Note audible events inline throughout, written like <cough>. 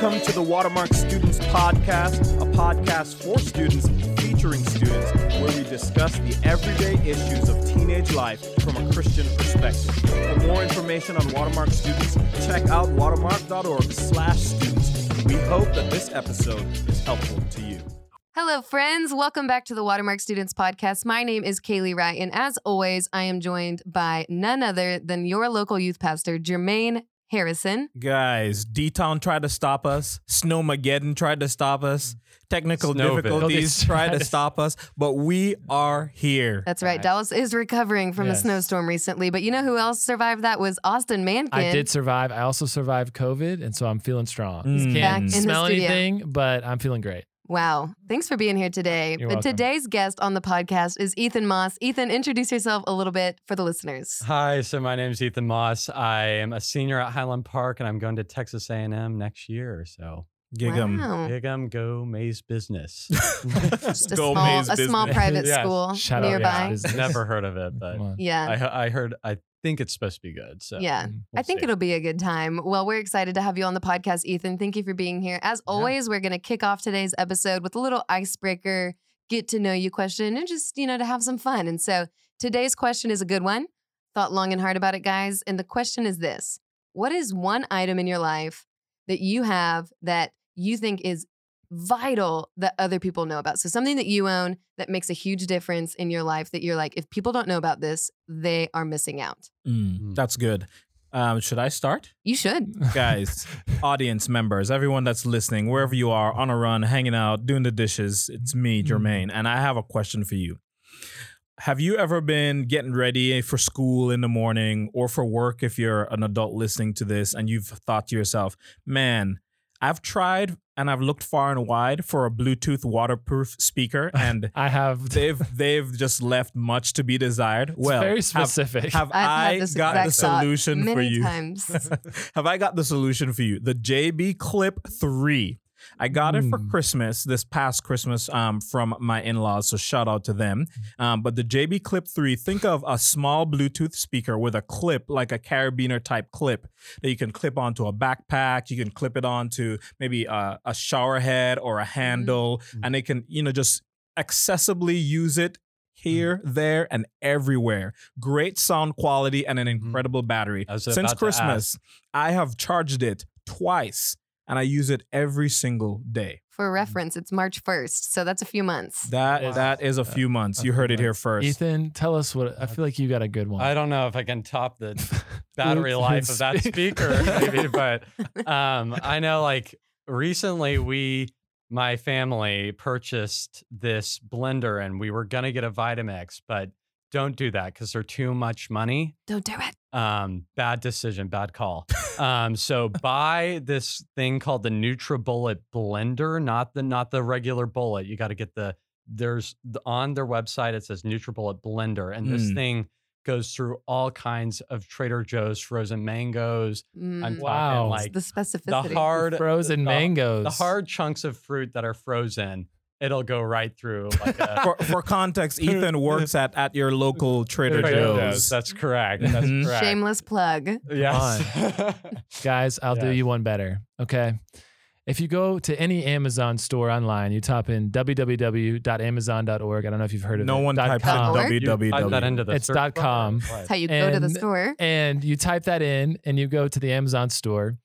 Welcome to the Watermark Students Podcast, a podcast for students featuring students where we discuss the everyday issues of teenage life from a Christian perspective. For more information on Watermark students, check out watermark.org slash students. We hope that this episode is helpful to you. Hello, friends. Welcome back to the Watermark Students Podcast. My name is Kaylee Wright, and as always, I am joined by none other than your local youth pastor, Jermaine Harrison. Guys, D Town tried to stop us. Snowmageddon tried to stop us. Technical Snowville. difficulties tried to stop us, but we are here. That's right. Right. Dallas is recovering from Yes. the snowstorm recently, but you know who else survived that was Austin Mankin. I did survive. I also survived COVID, and so I'm feeling strong. Mm. back in Can't the smell studio. anything, but I'm feeling great. Wow. Thanks for being here today. You're But welcome. today's guest on the podcast is Ethan Moss. Ethan, introduce yourself a little bit for the listeners. Hi, so my name is Ethan Moss. I am a senior at Highland Park, and I'm going to Texas A&M next year. So, Gig 'em. Wow. big 'em, go Mays business. <laughs> Just a Go small, Mays a small private Yes. school Shout nearby. Mays business. Never heard of it, but Yeah. I, I heard. I think it's supposed to be good. So, yeah. Mm, I think see. it'll be a good time. Well, we're excited to have you on the podcast, Ethan. Thank you for being here. As always, we're going to kick off today's episode with a little icebreaker, get to know you question, and just, you know, to have some fun. And so today's question is a good one. Thought long and hard about it, guys. And the question is this What is one item in your life that you have that you think is vital that other people know about? So something that you own that makes a huge difference in your life that you're like, if people don't know about this, they are missing out. Mm, that's good. Um, should I start? You should. <laughs> Guys, audience members, everyone that's listening, wherever you are, on a run, hanging out, doing the dishes, it's me, Mm. Jermaine, and I have a question for you. Have you ever been getting ready for school in the morning or for work if you're an adult listening to this and you've thought to yourself, man, I've tried and I've looked far and wide for a Bluetooth waterproof speaker <laughs> and I have. <laughs> they've they've just left much to be desired. It's well, very specific. Have, I've I got the exact thought solution for you? times. <laughs> Have I got the solution for you? The JBL Clip 3. I got it for Mm. Christmas this past Christmas um, from my in laws, so shout out to them. Um, but the JBL Clip 3, think of a small Bluetooth speaker with a clip, like a carabiner type clip that you can clip onto a backpack. You can clip it onto maybe a, a shower head or a handle, Mhm. and they can, you know, just accessibly use it here, there, and everywhere. Great sound quality and an incredible battery. Since Christmas, I have charged it twice and I use it every single day. For reference, it's March 1st, so that's a few months. That Wow. that is a few months. You heard it here first. Ethan, tell us what. I feel like you got a good one. I don't know if I can top the <laughs> battery life of that speaker. speaker, maybe, <laughs> but um, I know like recently we, my family purchased this blender and we were gonna get a Vitamix, but don't do that because they're too much money. Don't do it. Um, bad decision, bad call. um, so buy this thing called the NutriBullet blender, not the not the regular bullet. You got to get the there's the, on their website it says NutriBullet blender, and this Mm. thing goes through all kinds of Trader Joe's frozen mangoes. I'm Mm, talking Wow. like the the specificity. hard Frozen the- mangoes. the hard chunks of fruit that are frozen. It'll go right through like a for, for context, <laughs> Ethan works at, at your local Trader Trader Joe's. Joe's. That's correct. That's Mhm. correct. Shameless plug. Yes. <laughs> Guys, I'll do you one better. Okay. If you go to any Amazon store online, you type in www.amazon.org. I don't know if you've heard of No it. No one dot types com. Org? That www. into the It's dot com. That's how you go to the store. And you type that in and you go to the Amazon store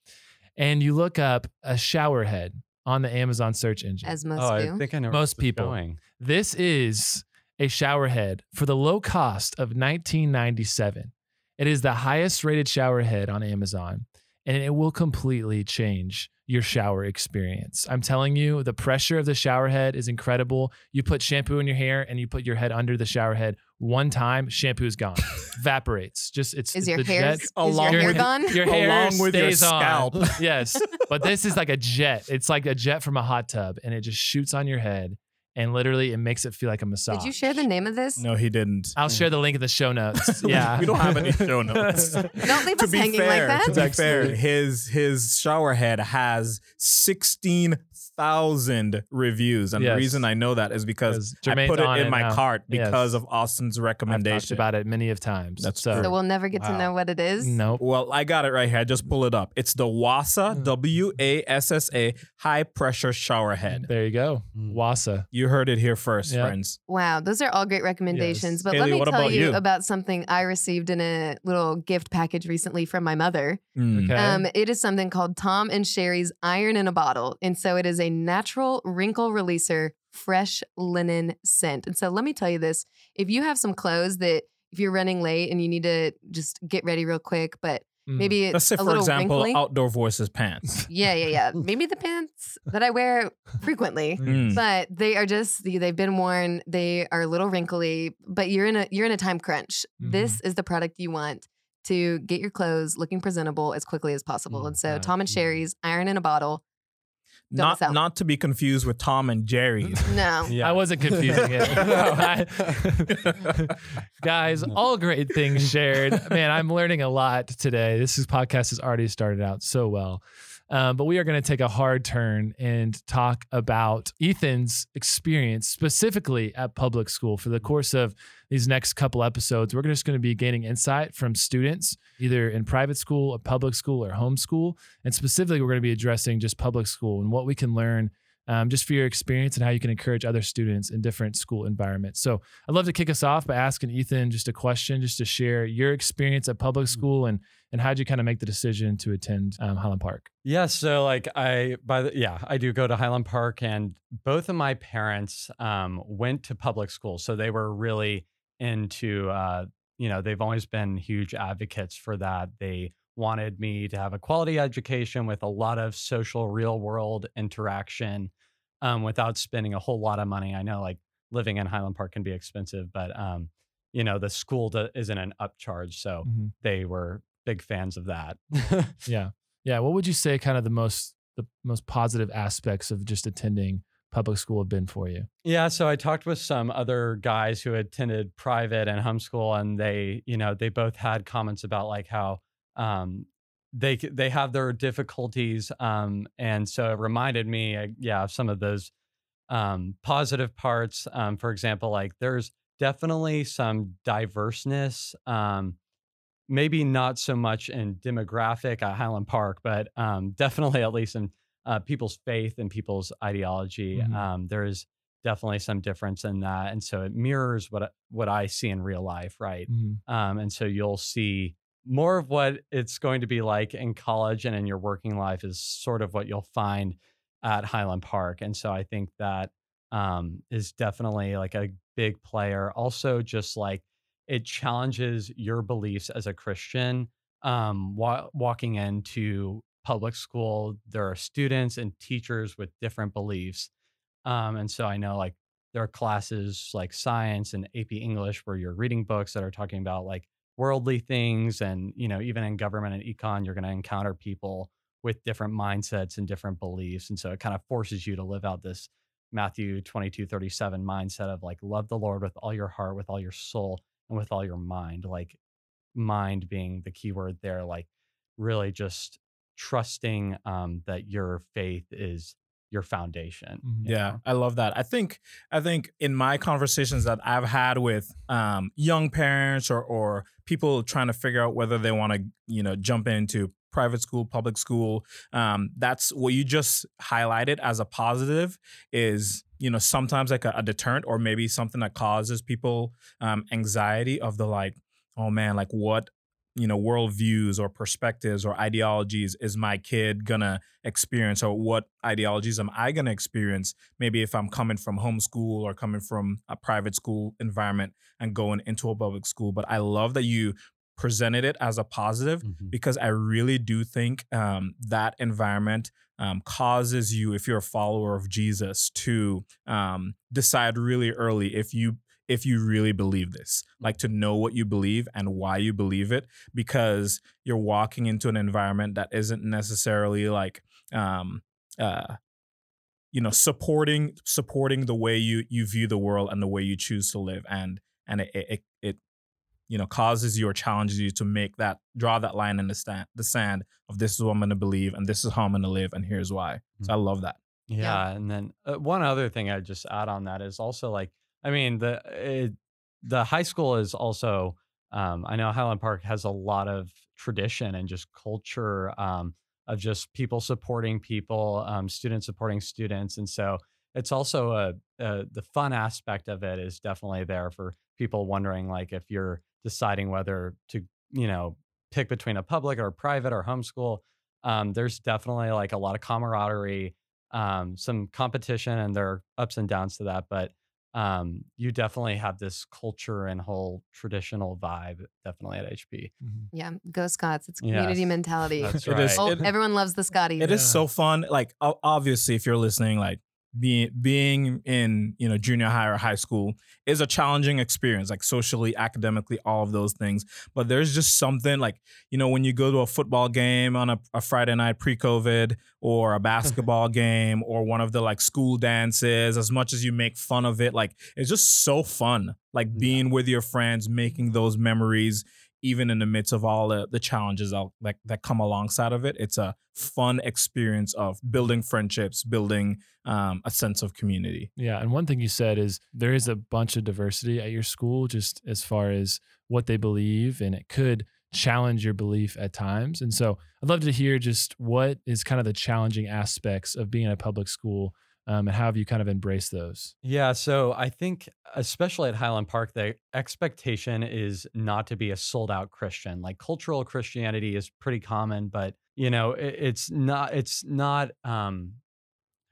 and you look up a shower head on the Amazon search engine. As oh, most Oh, I do. think I know Most this people. going. This is a shower head for the low cost of 1997. It is the highest rated shower head on Amazon and it will completely change your shower experience. I'm telling you, the pressure of the shower head is incredible. You put shampoo in your hair and you put your head under the shower head one time, shampoo's gone. <laughs> Evaporates. Just it's Is the your hair jet- is Along your hair with- gone? your hair Along with your stays on. <laughs> yes, <laughs> but this is like a jet. It's like a jet from a hot tub, and it just shoots on your head, and literally it makes it feel like a massage. Did you share the name of this? No, he didn't. I'll share the link in the show notes. Yeah, we don't have any show notes. Don't leave to us be hanging fair, like to that. be fair, his his shower head has sixteen thousand reviews, and Yes. the reason I know that is because I put it in it my now. cart Yes. because of Austin's I've recommendation. talked about it many of times. That's so, true. So we'll never get to know what it is. nope. Well, I got it right here. I just pull it up. It's the Wassa Mm. W A S S A high pressure shower head. There you go. Mm. Wassa. You heard it here first, Yeah. friends. Wow, those are all great recommendations. Yes. But Haley, let me tell about you, you? about something I received in a little gift package recently from my mother. Mm. Okay. Um, it is something called Tom and Sherry's Iron in a Bottle. And so it is a natural wrinkle releaser, fresh linen scent. And so let me tell you this if you have some clothes that if you're running late and you need to just get ready real quick, but Mm. maybe it's Let's say, a for little example, wrinkly. outdoor voices pants. <laughs> yeah, yeah, yeah. Maybe the pants that I wear frequently. Mm. But they are just they've been worn. They are a little wrinkly, but you're in a you're in a time crunch. This is the product you want to get your clothes looking presentable as quickly as possible. Mm, and so right. Tom and Mm. Sherry's iron in a bottle. Don't Not miss not to be confused with Tom and Jerry's. <laughs> No. Yeah. I wasn't confusing it. <laughs> <laughs> Guys, all great things shared. Man, I'm learning a lot today. This is, podcast has already started out so well. Um, but we are going to take a hard turn and talk about Ethan's experience specifically at public school for the course of these next couple episodes. We're just going to be gaining insight from students, either in private school, or public school, or homeschool. And specifically, we're going to be addressing just public school and what we can learn um, just for your experience and how you can encourage other students in different school environments. So I'd love to kick us off by asking Ethan just a question, just to share your experience at public school and and how'd you kind of make the decision to attend um, Highland Park? Yeah, so like I by the yeah, I do go to Highland Park and both of my parents um went to public school. So they were really into uh you know, they've always been huge advocates for that. They wanted me to have a quality education with a lot of social real world interaction um without spending a whole lot of money. I know like living in Highland Park can be expensive, but um you know, the school do- isn't an upcharge, so Mhm. they were big fans of that. <laughs> <laughs> Yeah, yeah. What would you say kind of the most the most positive aspects of just attending public school have been for you? Yeah, so I talked with some other guys who attended private and homeschool, and they, you know, they both had comments about like how um, they they have their difficulties, um, and so it reminded me, uh, yeah, of some of those um, positive parts. Um, for example, like there's definitely some diverseness. Um, maybe not so much in demographic at Highland Park, but um, definitely at least in uh, people's faith and people's ideology. Mhm. Um, there is definitely some difference in that, and so it mirrors what I- what I see in real life, right? Mhm. Um, and so you'll see more of what it's going to be like in college and in your working life is sort of what you'll find at Highland Park. And so I think that um, is definitely like a big player. Also, just like it challenges your beliefs as a Christian. Um, wa- walking into public school, there are students and teachers with different beliefs. Um, and so I know like there are classes like science and AP English where you're reading books that are talking about like worldly things. And, you know, even in government and econ, you're going to encounter people with different mindsets and different beliefs. And so it kind of forces you to live out this Matthew 22, 37 mindset of like, love the Lord with all your heart, with all your soul, and with all your mind. Like, mind being the key word there, like, really just trusting um, that your faith is your foundation. Mhm. you Yeah, know? I love that. I think I think in my conversations that I've had with um, young parents or or people trying to figure out whether they want to you know jump into private school, public school, um, that's what you just highlighted as a positive is you know sometimes like a, a deterrent or maybe something that causes people um, anxiety of the like oh man like what you know worldviews or perspectives or ideologies is my kid gonna experience or what ideologies am i gonna experience maybe if i'm coming from homeschool or coming from a private school environment and going into a public school but i love that you presented it as a positive Mhm. because I really do think um, that environment um, causes you, if you're a follower of Jesus, to um, decide really early if you if you really believe this, like to know what you believe and why you believe it, because you're walking into an environment that isn't necessarily like um, uh, you know supporting supporting the way you you view the world and the way you choose to live and and it it, it you know causes you or challenges you to make that draw that line in the stand the sand of this is what I'm going to believe and this is how I'm going to live and here's why. So I love that. Yeah, Yeah. and then uh, one other thing I'd just add on that is also like, I mean, the it, the high school is also. Um, I know Highland Park has a lot of tradition and just culture um, of just people supporting people, um, students supporting students, and so it's also a, a the fun aspect of it is definitely there for people wondering like if you're deciding whether to you know pick between a public or private or homeschool. Um, there's definitely like a lot of camaraderie um, some competition and there are ups and downs to that, but um, you definitely have this culture and whole traditional vibe definitely at HP. Mhm. Yeah, go Scots. It's community Yes, mentality. That's right. is- oh, it- everyone loves the Scotties. It is Yeah. so fun. Like obviously, if you're listening, like being being in you know junior high or high school is a challenging experience, like socially, academically, all of those things. But there's just something like you know when you go to a football game on a, a Friday night pre-COVID, or a <laughs> basketball game, or one of the like school dances. As much as you make fun of it, like it's just so fun. Like Yeah. being with your friends, making those memories even in the midst of all the, the challenges out, like that come alongside of it it's a fun experience of building friendships building um, a sense of community Yeah, and one thing you said is there is a bunch of diversity at your school, just as far as what they believe, and it could challenge your belief at times. And so I'd love to hear just what is kind of the challenging aspects of being in a public school, um, and how have you kind of embraced those? Yeah, so I think especially at Highland Park, the expectation is not to be a sold out Christian. Like cultural Christianity is pretty common, but you know, it, it's not it's not um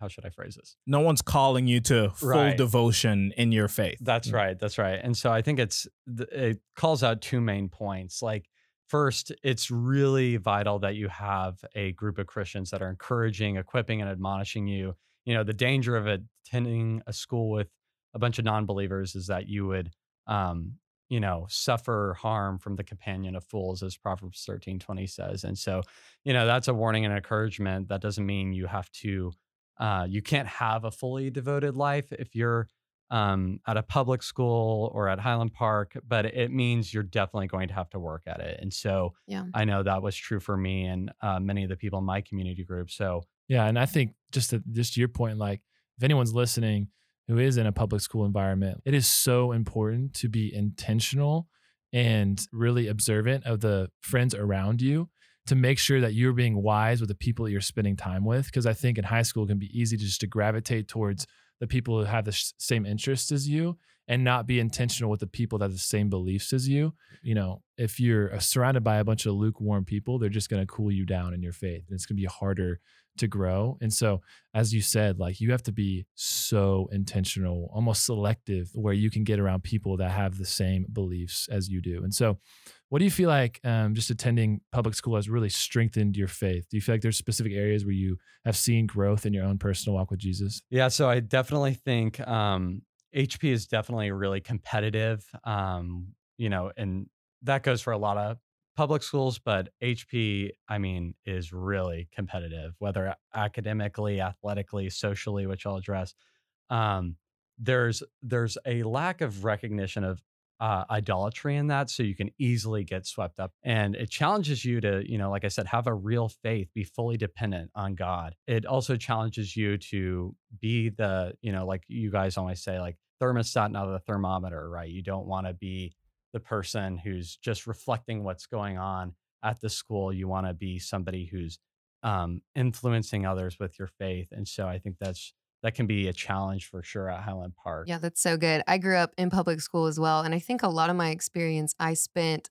how should I phrase this? no one's calling you to full Right. devotion in your faith That's right. That's right. And so I think it's it calls out two main points. Like first, it's really vital that you have a group of Christians that are encouraging, equipping, and admonishing you. You know, the danger of attending a school with a bunch of non-believers is that you would um, you know, suffer harm from the companion of fools, as Proverbs 13 20 says. And so, you know, that's a warning and encouragement. That doesn't mean you have to uh, you can't have a fully devoted life if you're um, at a public school or at Highland Park, but it means you're definitely going to have to work at it. And so Yeah. I know that was true for me and uh, many of the people in my community group. So Yeah, and I think just to, just to your point, like if anyone's listening who is in a public school environment, it is so important to be intentional and really observant of the friends around you to make sure that you're being wise with the people that you're spending time with. Because I think in high school it can be easy just to gravitate towards the people who have the sh- same interests as you and not be intentional with the people that have the same beliefs as you. You know, if you're uh, surrounded by a bunch of lukewarm people, they're just going to cool you down in your faith. And it's going to be harder to grow. And so, as you said, like you have to be so intentional, almost selective, where you can get around people that have the same beliefs as you do. And so, what do you feel like um, just attending public school has really strengthened your faith? Do you feel like there's specific areas where you have seen growth in your own personal walk with Jesus? Yeah, so I definitely think um, HP is definitely really competitive. Um, you know, and that goes for a lot of public schools, but HP, I mean, is really competitive, whether academically, athletically, socially, which I'll address. Um, there's there's a lack of recognition of uh, idolatry in that, so you can easily get swept up, and it challenges you to, you know, like I said, have a real faith, be fully dependent on God. It also challenges you to be the, you know, like you guys always say, like thermostat, not the thermometer, right? You don't want to be the person who's just reflecting what's going on at the school. You want to be somebody who's um, influencing others with your faith, and so I think that's that can be a challenge for sure at Highland Park. Yeah, that's so good. I grew up in public school as well. And I think a lot of my experience I spent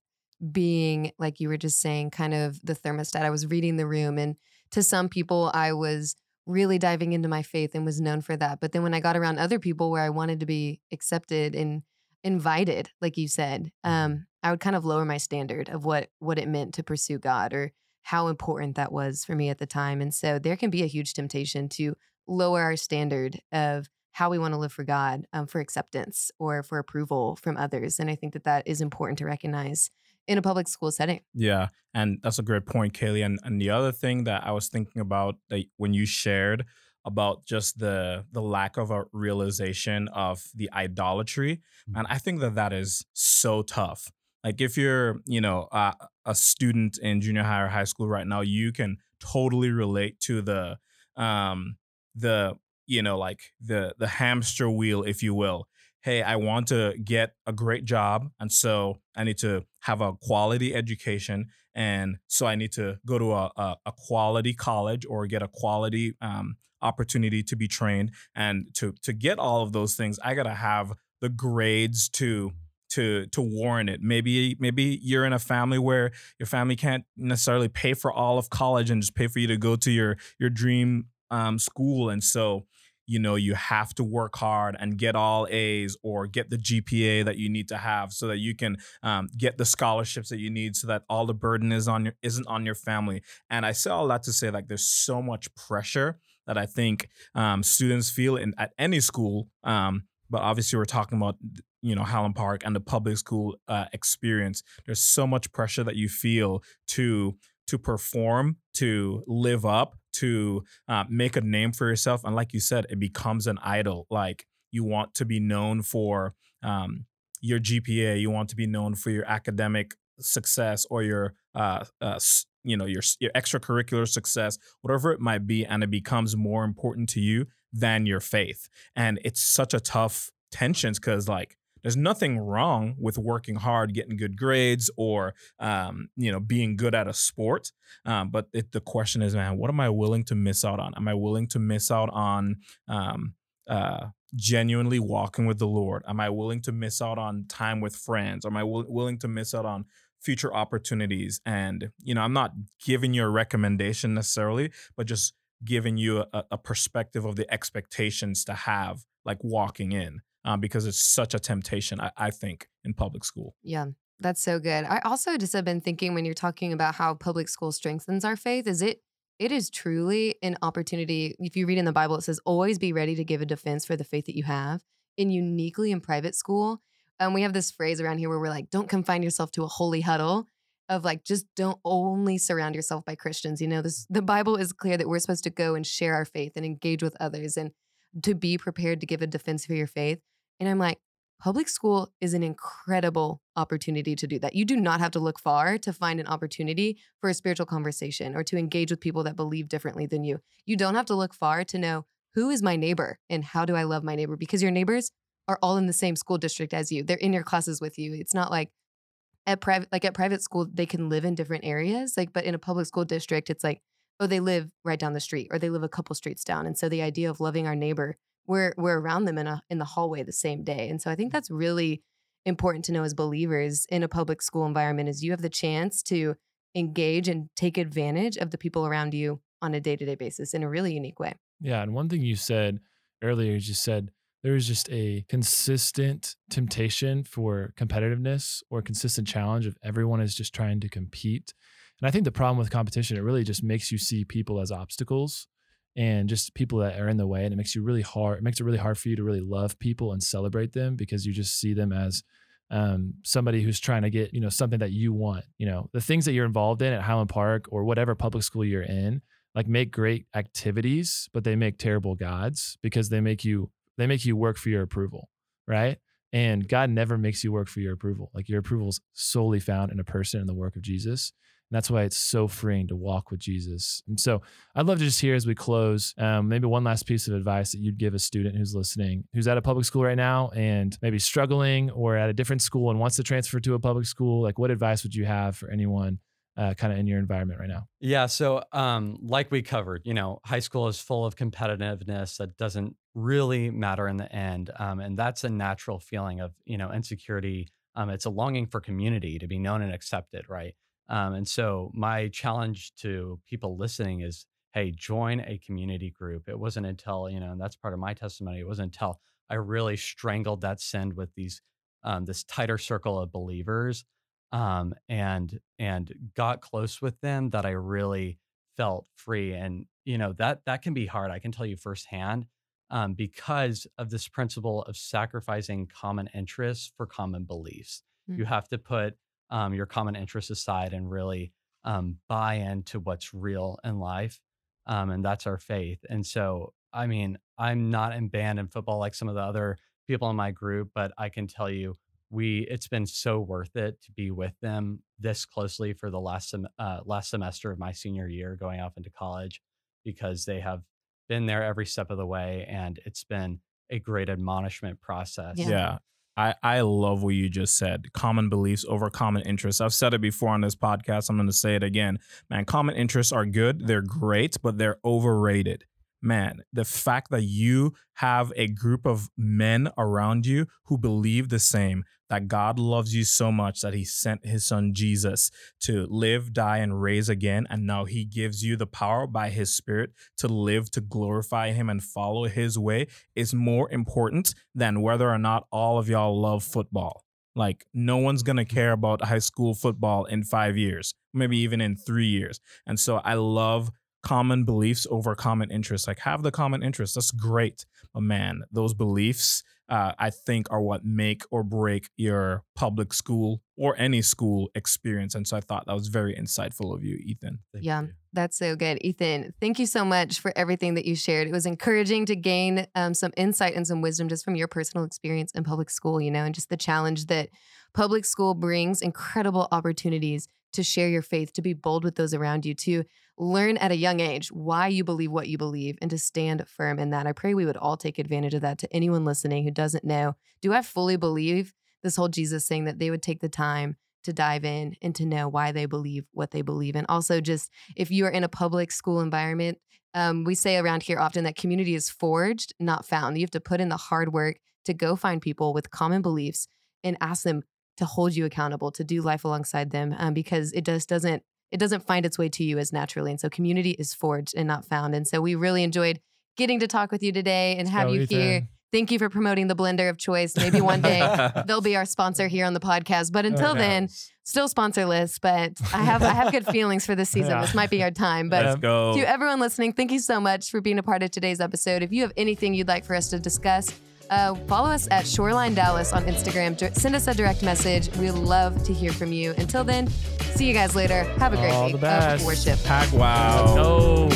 being, like you were just saying, kind of the thermostat. I was reading the room. And to some people, I was really diving into my faith and was known for that. But then when I got around other people where I wanted to be accepted and invited, like you said, um, I would kind of lower my standard of what what it meant to pursue God or how important that was for me at the time. And so there can be a huge temptation to lower our standard of how we want to live for God, um, for acceptance or for approval from others. And I think that that is important to recognize in a public school setting. Yeah, and that's a great point, Kaylee. And and the other thing that I was thinking about that when you shared about just the the lack of a realization of the idolatry, and I think that that is so tough. Like if you're, you know, uh, a student in junior high or high school right now, you can totally relate to the um the you know like the the hamster wheel if you will hey i want to get a great job and so i need to have a quality education and so i need to go to a, a, a quality college or get a quality um, opportunity to be trained and to to get all of those things i gotta have the grades to to to warrant it. Maybe maybe you're in a family where your family can't necessarily pay for all of college and just pay for you to go to your your dream um, school, and so you know you have to work hard and get all A's or get the GPA that you need to have so that you can um, get the scholarships that you need so that all the burden is on your isn't on your family. And I say all that to say like there's so much pressure that I think um, students feel in at any school. Um, but obviously we're talking about you know Highland Park and the public school uh, experience. There's so much pressure that you feel to to perform, to live up, to uh, make a name for yourself, and like you said, it becomes an idol. Like you want to be known for um, your GPA, you want to be known for your academic success or your uh, uh, you know your your extracurricular success, whatever it might be, and it becomes more important to you than your faith. And it's such a tough tensions because like there's nothing wrong with working hard, getting good grades, or um, you know being good at a sport. Um, but it, the question is, man, what am I willing to miss out on? Am I willing to miss out on um, uh, genuinely walking with the Lord? Am I willing to miss out on time with friends? Am I w- willing to miss out on future opportunities? And you know, I'm not giving you a recommendation necessarily, but just giving you a, a perspective of the expectations to have like walking in um, because it's such a temptation, I, I think, in public school. Yeah. That's so good. I also just have been thinking when you're talking about how public school strengthens our faith, is it it is truly an opportunity. If you read in the Bible, it says, always be ready to give a defense for the faith that you have. In uniquely in private school, um, we have this phrase around here where we're like, don't confine yourself to a holy huddle of like, just don't only surround yourself by Christians. You know, this the Bible is clear that we're supposed to go and share our faith and engage with others and to be prepared to give a defense for your faith. And I'm like, public school is an incredible opportunity to do that. You do not have to look far to find an opportunity for a spiritual conversation or to engage with people that believe differently than you. You don't have to look far to know who is my neighbor and how do I love my neighbor because your neighbors are all in the same school district as you. They're in your classes with you. It's not like at private like at private school they can live in different areas like but in a public school district it's like oh they live right down the street or they live a couple streets down and so the idea of loving our neighbor we're we're around them in a in the hallway the same day. And so I think that's really important to know as believers in a public school environment is you have the chance to engage and take advantage of the people around you on a day-to-day basis in a really unique way. Yeah, and one thing you said earlier you said there is just a consistent temptation for competitiveness or consistent challenge of everyone is just trying to compete. And I think the problem with competition, it really just makes you see people as obstacles and just people that are in the way and it makes you really hard it makes it really hard for you to really love people and celebrate them because you just see them as um, somebody who's trying to get you know something that you want you know the things that you're involved in at highland park or whatever public school you're in like make great activities but they make terrible gods because they make you they make you work for your approval right and god never makes you work for your approval like your approval is solely found in a person and the work of jesus and that's why it's so freeing to walk with Jesus. And so I'd love to just hear as we close, um, maybe one last piece of advice that you'd give a student who's listening, who's at a public school right now and maybe struggling or at a different school and wants to transfer to a public school. Like, what advice would you have for anyone? Uh, kind of in your environment right now? Yeah. So, um, like we covered, you know, high school is full of competitiveness that doesn't really matter in the end. Um, and that's a natural feeling of, you know, insecurity. Um, it's a longing for community to be known and accepted, right? Um, and so my challenge to people listening is, hey, join a community group. It wasn't until, you know, and that's part of my testimony. It wasn't until I really strangled that sin with these, um, this tighter circle of believers, um, and and got close with them that I really felt free. And you know that that can be hard. I can tell you firsthand. Um, because of this principle of sacrificing common interests for common beliefs. Mm-hmm. You have to put um, your common interests aside and really um, buy into what's real in life. Um, and that's our faith. And so I mean, I'm not in band and football like some of the other people in my group, but I can tell you, we it's been so worth it to be with them this closely for the last sem- uh, last semester of my senior year, going off into college, because they have been there every step of the way, and it's been a great admonishment process. Yeah. Yeah. I, I love what you just said. Common beliefs over common interests. I've said it before on this podcast. I'm going to say it again. Man, common interests are good. They're great, but they're overrated. Man, the fact that you have a group of men around you who believe the same, that God loves you so much that he sent his son Jesus to live, die, and raise again. And now he gives you the power by his spirit to live, to glorify him and follow his way is more important than whether or not all of y'all love football. Like, no one's going to mm-hmm. care about high school football in five years, maybe even in three years. And so I love common beliefs over common interests. Like, have the common interests. That's great. But man, those beliefs, uh, I think, are what make or break your public school or any school experience. And so I thought that was very insightful of you, Ethan. Thank Yeah. you. That's so good. Ethan, thank you so much for everything that you shared. It was encouraging to gain um, some insight and some wisdom just from your personal experience in public school, you know, and just the challenge that public school brings incredible opportunities to share your faith, to be bold with those around you, to learn at a young age why you believe what you believe, and to stand firm in that. I pray we would all take advantage of that to anyone listening who doesn't know. Do I fully believe this whole Jesus thing that they would take the time to dive in and to know why they believe what they believe? And also, just if you are in a public school environment, um, we say around here often that community is forged, not found. You have to put in the hard work to go find people with common beliefs and ask them to hold you accountable, to do life alongside them, um, because it just doesn't it doesn't find its way to you as naturally. And so, community is forged and not found. And so, we really enjoyed getting to talk with you today and have Go, you here. Ethan. Thank you for promoting the blender of choice. Maybe one day <laughs> they'll be our sponsor here on the podcast. But oh, until Who then, knows? still sponsorless. But I have I have good feelings for this <laughs> season. Yeah. This might be our time. But Let's go. to everyone listening, thank you so much for being a part of today's episode. If you have anything you'd like for us to discuss, uh, follow us at Shoreline Dallas on Instagram. Dir- Send us a direct message. We love to hear from you. Until then, see you guys later. Have a great All week the best. of worship. Pack wow. No.